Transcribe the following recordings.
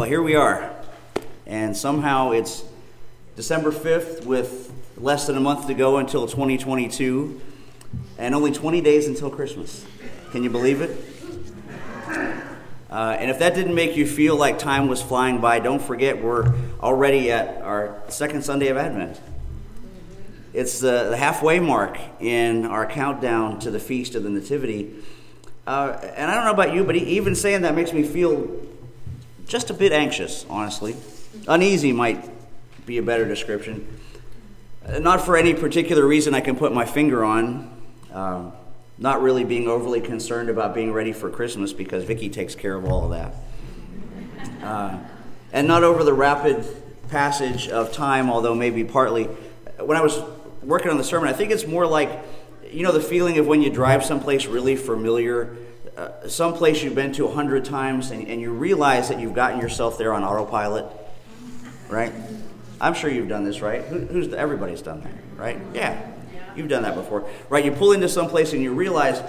Well, here we are. And somehow it's December 5th with less than a month to go until 2022 and only 20 days until Christmas. Can you believe it? Uh, and if that didn't make you feel like time was flying by, don't forget we're already at our second Sunday of Advent. It's the, halfway mark in our countdown to the Feast of the Nativity. Uh, and I don't know about you, but even saying that makes me feel just a bit anxious, honestly. Uneasy might be a better description. Uh, not for any particular reason I can put my finger on. Um, not really being overly concerned about being ready for Christmas because Vicki takes care of all of that. Uh, and not over the rapid passage of time, although maybe partly. When I was working on the sermon, I think it's more like, you know, the feeling of when you drive someplace really familiar, uh, someplace you've been to a hundred times, and, and you realize that you've gotten yourself there on autopilot, right? I'm sure you've done this, right? Who, who's everybody's done that, right? Yeah, you've done that before, right? You pull into someplace and you realize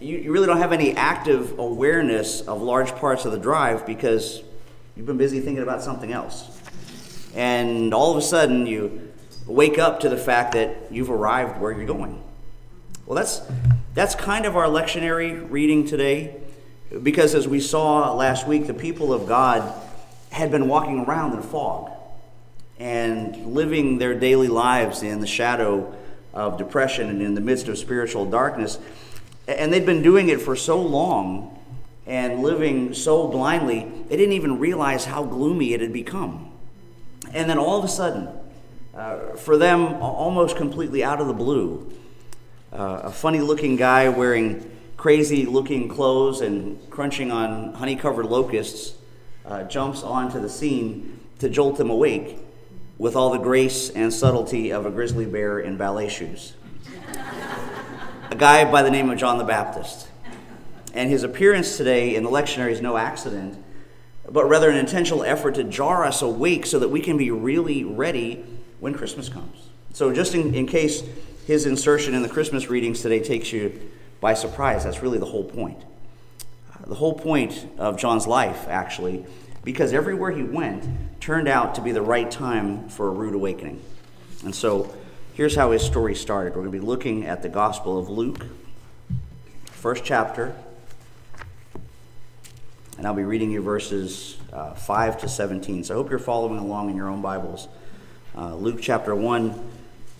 you, you really don't have any active awareness of large parts of the drive because you've been busy thinking about something else, and all of a sudden you wake up to the fact that you've arrived where you're going. Well, that's, that's kind of our lectionary reading today, because as we saw last week, the people of God had been walking around in fog and living their daily lives in the shadow of depression and in the midst of spiritual darkness. And they'd been doing it for so long and living so blindly, they didn't even realize how gloomy it had become. And then all of a sudden, uh, for them, almost completely out of the blue. Uh, a funny looking guy wearing crazy looking clothes and crunching on honey covered locusts uh, jumps onto the scene to jolt them awake with all the grace and subtlety of a grizzly bear in ballet shoes. a guy by the name of John the Baptist. And his appearance today in the lectionary is no accident, but rather an intentional effort to jar us awake so that we can be really ready when Christmas comes. So, just in, in case his insertion in the Christmas readings today takes you by surprise, that's really the whole point. the whole point of John's life, actually, because everywhere he went turned out to be the right time for a rude awakening. And so, here's how his story started. We're going to be looking at the Gospel of Luke, first chapter, and I'll be reading you verses uh, 5 to 17. So I hope you're following along in your own Bibles uh, Luke chapter 1,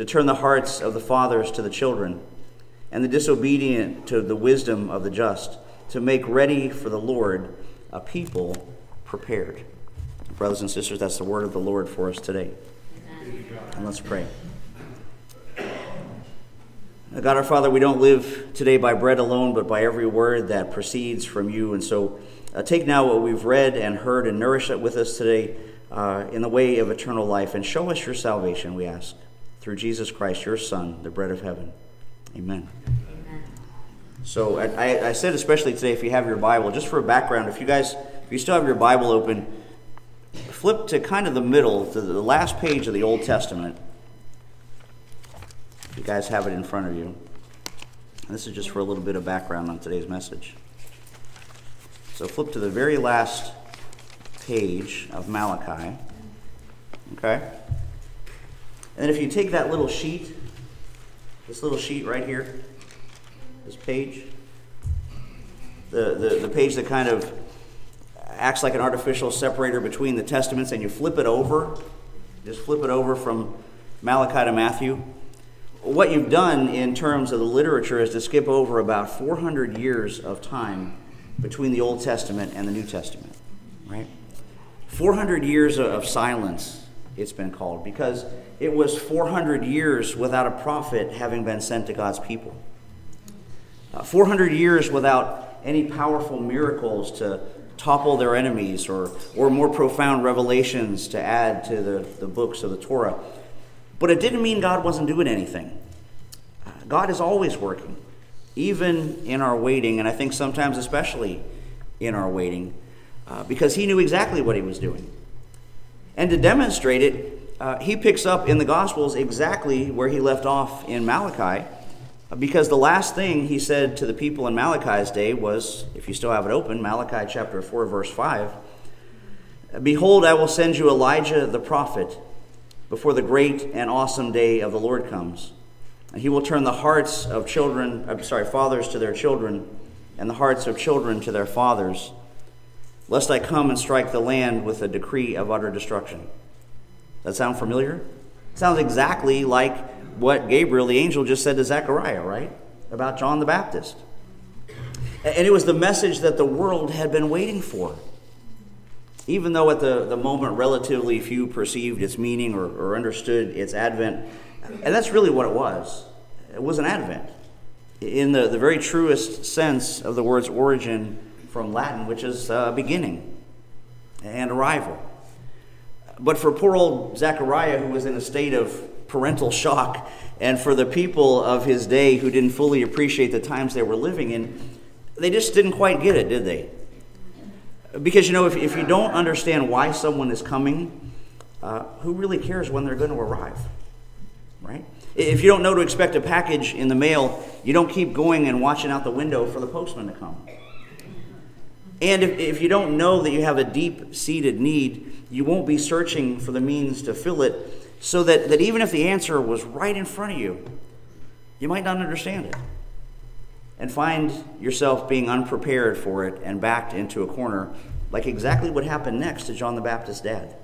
to turn the hearts of the fathers to the children, and the disobedient to the wisdom of the just, to make ready for the Lord a people prepared. Brothers and sisters, that's the word of the Lord for us today. And let's pray. God our Father, we don't live today by bread alone, but by every word that proceeds from you. And so uh, take now what we've read and heard and nourish it with us today uh, in the way of eternal life and show us your salvation, we ask through Jesus Christ, your Son, the bread of heaven. Amen. Amen. So I, I, said, especially today, if you have your Bible, just for a background, if you guys, if you still have your Bible open, flip to kind of the middle, to the last page of the Old Testament, you guys have it in front of you. This is just for a little bit of background on today's message. So flip to the very last page of Malachi. Okay? And then if you take that little sheet, this little sheet right here, this page, the, the, the page that kind of acts like an artificial separator between the testaments, and you flip it over, just flip it over from Malachi to Matthew. What you've done in terms of the literature is to skip over about 400 years of time between the Old Testament and the New Testament, right? 400 years of silence, it's been called, because it was 400 years without a prophet having been sent to God's people. Uh, 400 years without any powerful miracles to topple their enemies or, or more profound revelations to add to the, the books of the Torah. But it didn't mean God wasn't doing anything. Uh, God is always working, even in our waiting, and I think sometimes especially in our waiting, uh, because He knew exactly what He was doing. And to demonstrate it, uh, He picks up in the Gospels exactly where He left off in Malachi because the last thing he said to the people in Malachi's day was, if you still have it open, Malachi chapter 4, verse 5 Behold, I will send you Elijah the prophet before the great and awesome day of the Lord comes. He will turn the hearts of children, I'm sorry, fathers to their children, and the hearts of children to their fathers, lest I come and strike the land with a decree of utter destruction. That sound familiar? Sounds exactly like what Gabriel, the angel, just said to Zechariah, right? About John the Baptist. And it was the message that the world had been waiting for. Even though at the, the moment relatively few perceived its meaning or, or understood its advent, and that's really what it was. It was an advent. In the, the very truest sense of the word's origin from Latin, which is uh, beginning and arrival. But for poor old Zechariah, who was in a state of parental shock. And for the people of his day who didn't fully appreciate the times they were living in, they just didn't quite get it, did they? Because, you know, if, if you don't understand why someone is coming, uh, who really cares when they're going to arrive? Right? If you don't know to expect a package in the mail, you don't keep going and watching out the window for the postman to come. And if, if you don't know that you have a deep seated need, you won't be searching for the means to fill it so that, that even if the answer was right in front of you, you might not understand it and find yourself being unprepared for it and backed into a corner, like exactly what happened next to John the Baptist's dad.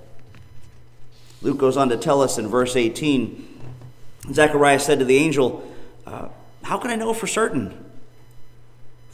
Luke goes on to tell us in verse 18 Zechariah said to the angel, uh, How can I know for certain?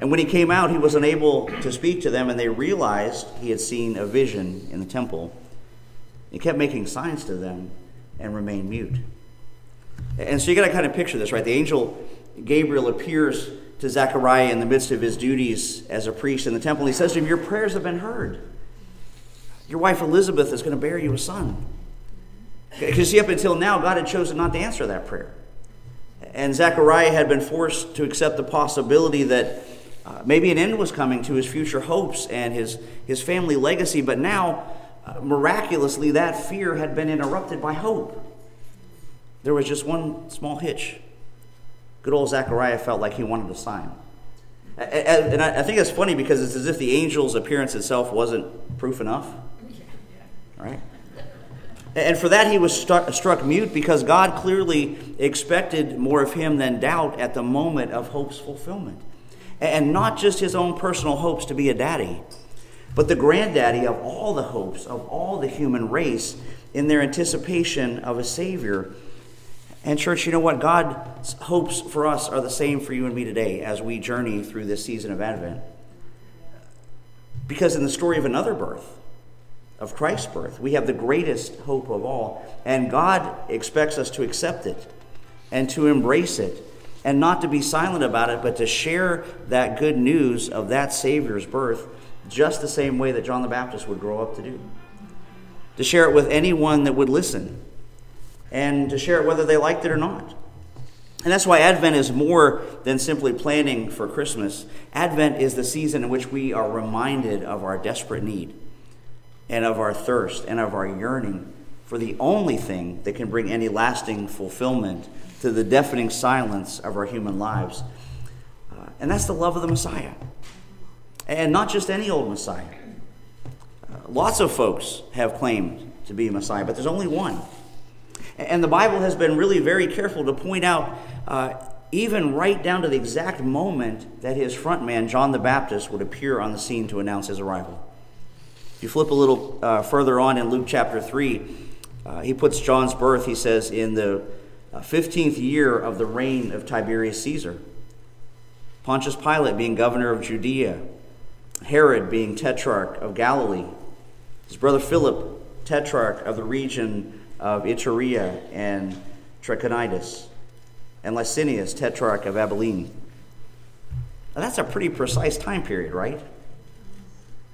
And when he came out, he was unable to speak to them, and they realized he had seen a vision in the temple. He kept making signs to them and remained mute. And so you got to kind of picture this, right? The angel Gabriel appears to Zechariah in the midst of his duties as a priest in the temple. And he says to him, Your prayers have been heard. Your wife Elizabeth is going to bear you a son. Because see, up until now, God had chosen not to answer that prayer. And Zechariah had been forced to accept the possibility that uh, maybe an end was coming to his future hopes and his, his family legacy. But now, uh, miraculously, that fear had been interrupted by hope. There was just one small hitch. Good old Zechariah felt like he wanted a sign. And I think it's funny because it's as if the angel's appearance itself wasn't proof enough. Right? And for that, he was struck mute because God clearly expected more of him than doubt at the moment of hope's fulfillment. And not just his own personal hopes to be a daddy, but the granddaddy of all the hopes of all the human race in their anticipation of a Savior and, church, you know what? God's hopes for us are the same for you and me today as we journey through this season of Advent. Because in the story of another birth, of Christ's birth. We have the greatest hope of all. And God expects us to accept it and to embrace it and not to be silent about it, but to share that good news of that Savior's birth just the same way that John the Baptist would grow up to do. To share it with anyone that would listen and to share it whether they liked it or not. And that's why Advent is more than simply planning for Christmas. Advent is the season in which we are reminded of our desperate need and of our thirst and of our yearning for the only thing that can bring any lasting fulfillment to the deafening silence of our human lives. Uh, and that's the love of the Messiah. And not just any old Messiah. Uh, lots of folks have claimed to be Messiah, but there's only one. And the Bible has been really very careful to point out, uh, even right down to the exact moment that his front man, John the Baptist, would appear on the scene to announce his arrival. If you flip a little uh, further on in Luke chapter 3, uh, he puts John's birth, he says, in the 15th uh, year of the reign of Tiberius Caesar. Pontius Pilate being governor of Judea, Herod being tetrarch of Galilee, his brother Philip, tetrarch of the region of Iturea and Trachonitis, and Lysanias, tetrarch of Abilene. Now, that's a pretty precise time period, right?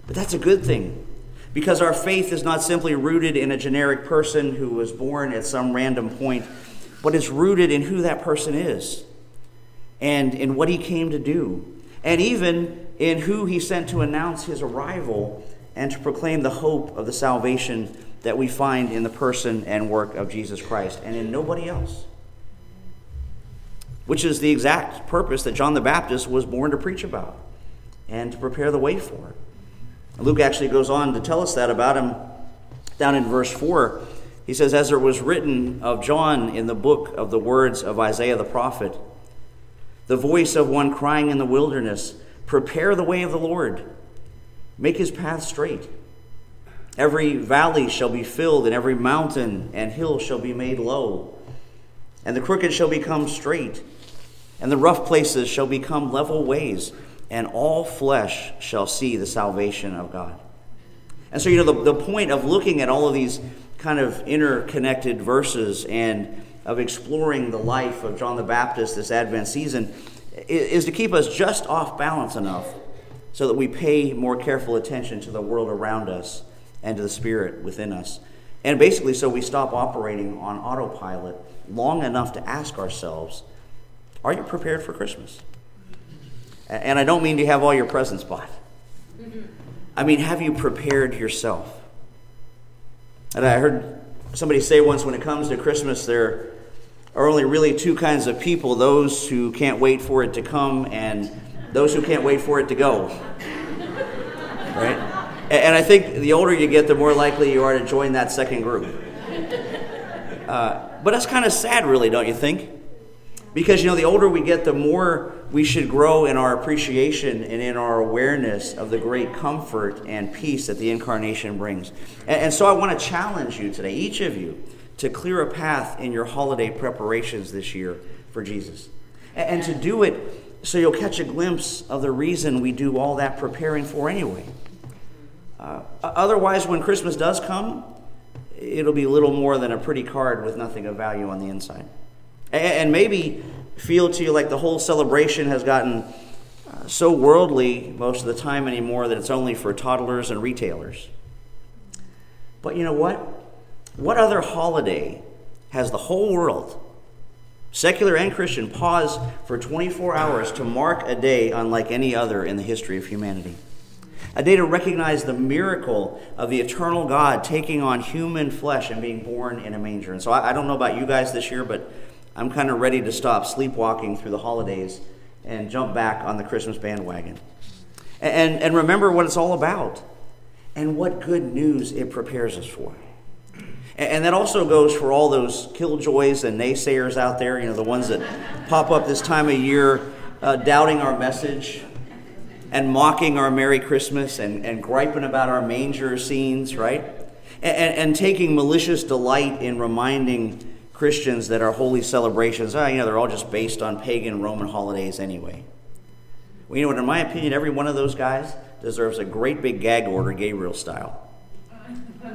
But that's a good thing because our faith is not simply rooted in a generic person who was born at some random point, but it's rooted in who that person is and in what he came to do, and even in who he sent to announce his arrival and to proclaim the hope of the salvation that we find in the person and work of Jesus Christ and in nobody else. Which is the exact purpose that John the Baptist was born to preach about and to prepare the way for. Luke actually goes on to tell us that about him down in verse 4. He says, As it was written of John in the book of the words of Isaiah the prophet, the voice of one crying in the wilderness, Prepare the way of the Lord, make his path straight. Every valley shall be filled, and every mountain and hill shall be made low. And the crooked shall become straight, and the rough places shall become level ways and all flesh shall see the salvation of God. And so, you know, the, the point of looking at all of these kind of interconnected verses and of exploring the life of John the Baptist this Advent season is to keep us just off balance enough so that we pay more careful attention to the world around us and to the Spirit within us. And basically, so we stop operating on autopilot long enough to ask ourselves, are you prepared for Christmas? And I don't mean to have all your presents bought. I mean, have you prepared yourself? And I heard somebody say once when it comes to Christmas, there are only really two kinds of people those who can't wait for it to come and those who can't wait for it to go. Right? And I think the older you get, the more likely you are to join that second group. Uh, but that's kind of sad, really, don't you think? Because, you know, the older we get, the more we should grow in our appreciation and in our awareness of the great comfort and peace that the incarnation brings. And, and so I want to challenge you today, each of you, to clear a path in your holiday preparations this year for Jesus. And, and to do it so you'll catch a glimpse of the reason we do all that preparing for anyway. Uh, otherwise, when Christmas does come, it'll be little more than a pretty card with nothing of value on the inside. And maybe feel to you like the whole celebration has gotten uh, so worldly most of the time anymore that it's only for toddlers and retailers. But you know what? What other holiday has the whole world, secular and Christian, pause for 24 hours to mark a day unlike any other in the history of humanity? A day to recognize the miracle of the eternal God taking on human flesh and being born in a manger. And so I, I don't know about you guys this year, but I'm kind of ready to stop sleepwalking through the holidays and jump back on the Christmas bandwagon. And, and remember what it's all about and what good news it prepares us for. And that also goes for all those killjoys and naysayers out there, you know, the ones that pop up this time of year uh, doubting our message and mocking our Merry Christmas and, and griping about our manger scenes, right? And, and taking malicious delight in reminding Christians that are holy celebrations, oh, you know, they're all just based on pagan Roman holidays anyway. Well, you know what? In my opinion, every one of those guys deserves a great big gag order, Gabriel style.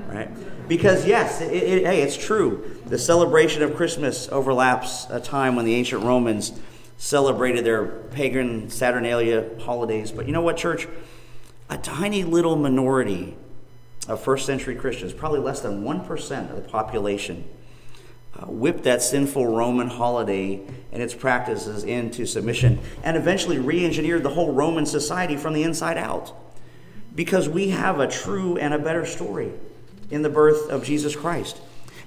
right? Because, yes, it, it, hey, it's true. The celebration of Christmas overlaps a time when the ancient Romans celebrated their pagan Saturnalia holidays. But you know what, church? A tiny little minority of first century Christians, probably less than 1% of the population, uh, whipped that sinful Roman holiday and its practices into submission and eventually re engineered the whole Roman society from the inside out. Because we have a true and a better story in the birth of Jesus Christ.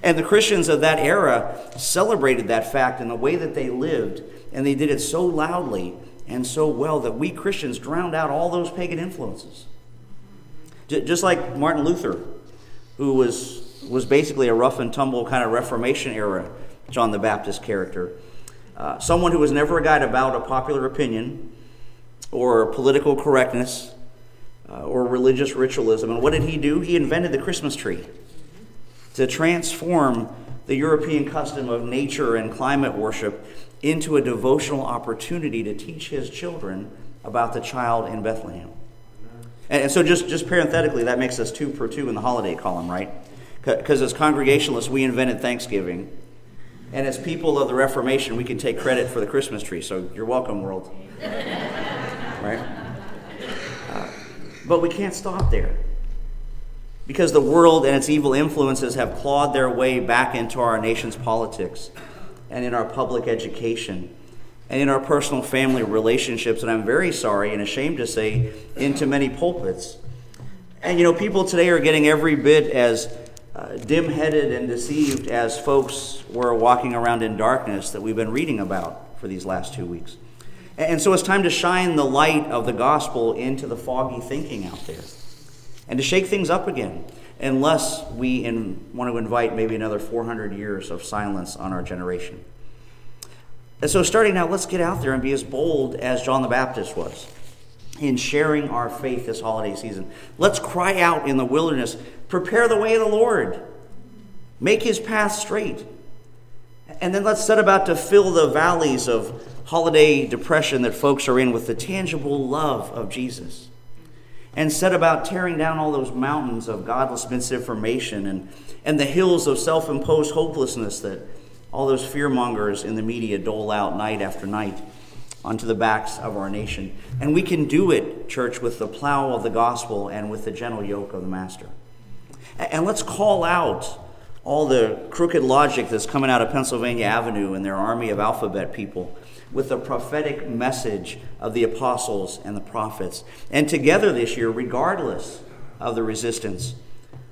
And the Christians of that era celebrated that fact in the way that they lived, and they did it so loudly and so well that we Christians drowned out all those pagan influences. Just like Martin Luther, who was, was basically a rough and tumble kind of Reformation era John the Baptist character. Uh, someone who was never a guy about a popular opinion or political correctness uh, or religious ritualism. And what did he do? He invented the Christmas tree to transform the European custom of nature and climate worship into a devotional opportunity to teach his children about the child in Bethlehem. And, so, just, just parenthetically, that makes us two per two in the holiday column, right? Because as Congregationalists, we invented Thanksgiving. And as people of the Reformation, we can take credit for the Christmas tree. So, you're welcome, world. right? Uh, but we can't stop there. Because the world and its evil influences have clawed their way back into our nation's politics and in our public education and in our personal family relationships, and I'm very sorry and ashamed to say, into many pulpits. And you know, people today are getting every bit as uh, dim headed and deceived as folks were walking around in darkness that we've been reading about for these last two weeks. And so it's time to shine the light of the gospel into the foggy thinking out there and to shake things up again, unless we in, want to invite maybe another 400 years of silence on our generation. And so, starting now, let's get out there and be as bold as John the Baptist was in sharing our faith this holiday season. Let's cry out in the wilderness prepare the way of the Lord, make his path straight. And then let's set about to fill the valleys of holiday depression that folks are in with the tangible love of Jesus. And set about tearing down all those mountains of godless misinformation and, and the hills of self imposed hopelessness that all those fearmongers in the media dole out night after night onto the backs of our nation. And we can do it, church, with the plow of the gospel and with the gentle yoke of the master. And let's call out all the crooked logic that's coming out of Pennsylvania Avenue and their army of alphabet people with the prophetic message of the apostles and the prophets. And together this year, regardless of the resistance,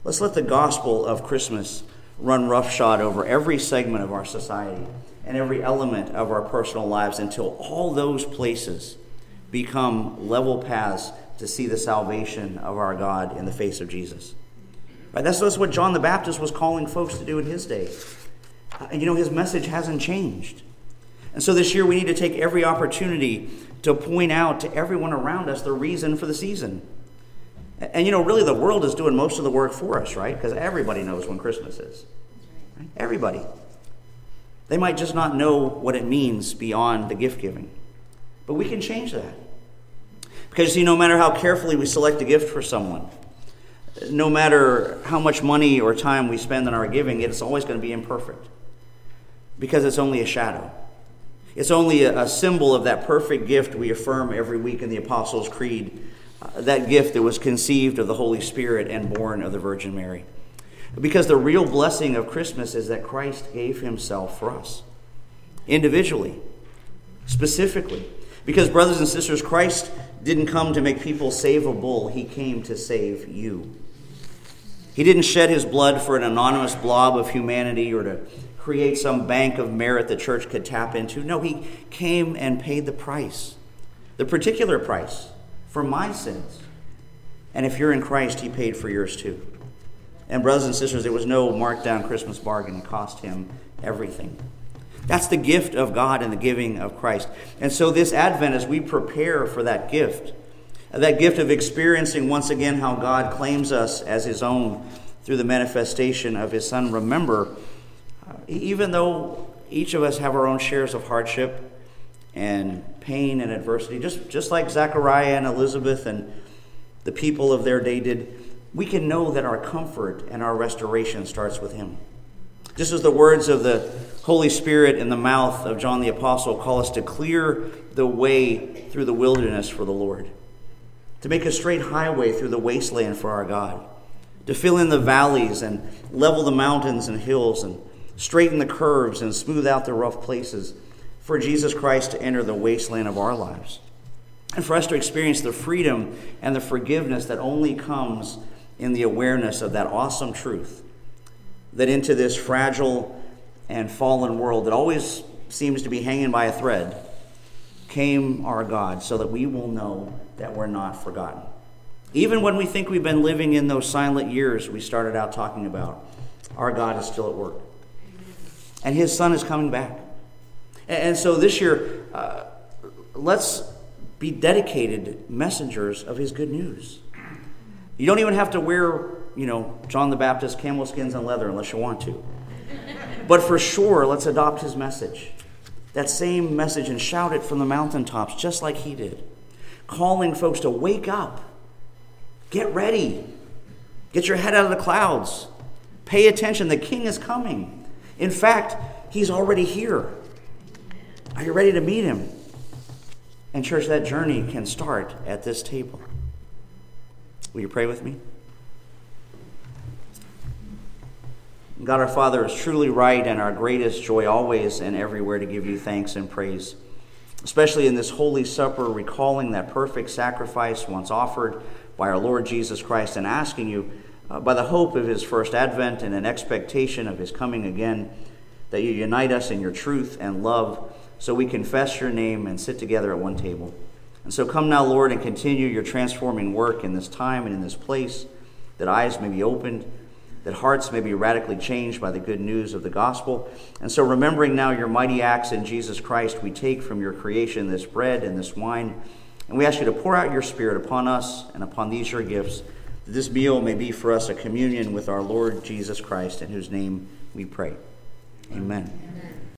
let's let the gospel of Christmas run roughshod over every segment of our society and every element of our personal lives until all those places become level paths to see the salvation of our God in the face of Jesus. Right? That's, that's what John the Baptist was calling folks to do in his day. Uh, and you know, his message hasn't changed. And so this year we need to take every opportunity to point out to everyone around us the reason for the season. And you know, really, the world is doing most of the work for us, right? Because everybody knows when Christmas is. Right? Everybody. They might just not know what it means beyond the gift giving. But we can change that. Because, you see, no matter how carefully we select a gift for someone, no matter how much money or time we spend on our giving, it's always going to be imperfect. Because it's only a shadow. It's only a, symbol of that perfect gift we affirm every week in the Apostles' Creed uh, that gift that was conceived of the Holy Spirit and born of the Virgin Mary. Because the real blessing of Christmas is that Christ gave himself for us, individually, specifically. Because, brothers and sisters, Christ didn't come to make people savable, he came to save you. He didn't shed his blood for an anonymous blob of humanity or to create some bank of merit the church could tap into. No, he came and paid the price, the particular price for my sins. And if you're in Christ, He paid for yours too. And, brothers and sisters, it was no marked down Christmas bargain. It cost Him everything. That's the gift of God and the giving of Christ. And so, this Advent, as we prepare for that gift, that gift of experiencing once again how God claims us as His own through the manifestation of His Son, remember, uh, even though each of us have our own shares of hardship, and pain and adversity, just, just like Zechariah and Elizabeth and the people of their day did. we can know that our comfort and our restoration starts with Him. Just as the words of the Holy Spirit in the mouth of John the Apostle call us to clear the way through the wilderness for the Lord, to make a straight highway through the wasteland for our God, to fill in the valleys and level the mountains and hills and straighten the curves and smooth out the rough places for Jesus Christ to enter the wasteland of our lives. And for us to experience the freedom and the forgiveness that only comes in the awareness of that awesome truth that into this fragile and fallen world that always seems to be hanging by a thread came our God so that we will know that we're not forgotten. Even when we think we've been living in those silent years we started out talking about, our God is still at work. And his son is coming back. And so this year, uh, let's be dedicated messengers of his good news. You don't even have to wear, you know, John the Baptist camel skins and leather unless you want to. But for sure, let's adopt his message. That same message and shout it from the mountaintops, just like he did. Calling folks to wake up, get ready, get your head out of the clouds, pay attention. The king is coming. In fact, he's already here. Are you ready to meet him? And, church, that journey can start at this table. Will you pray with me? God our Father is truly right and our greatest joy always and everywhere to give you thanks and praise, especially in this Holy Supper, recalling that perfect sacrifice once offered by our Lord Jesus Christ and asking you, uh, by the hope of his first advent and an expectation of his coming again, that you unite us in your truth and love so we confess your name and sit together at one table. And so come now, Lord, and continue your transforming work in this time and in this place, that eyes may be opened that hearts may be radically changed by the good news of the gospel. And so, remembering now your mighty acts in Jesus Christ, we take from your creation this bread and this wine, and we ask you to pour out your Spirit upon us and upon these your gifts, that this meal may be for us a communion with our Lord Jesus Christ, in whose name we pray. Amen. Amen.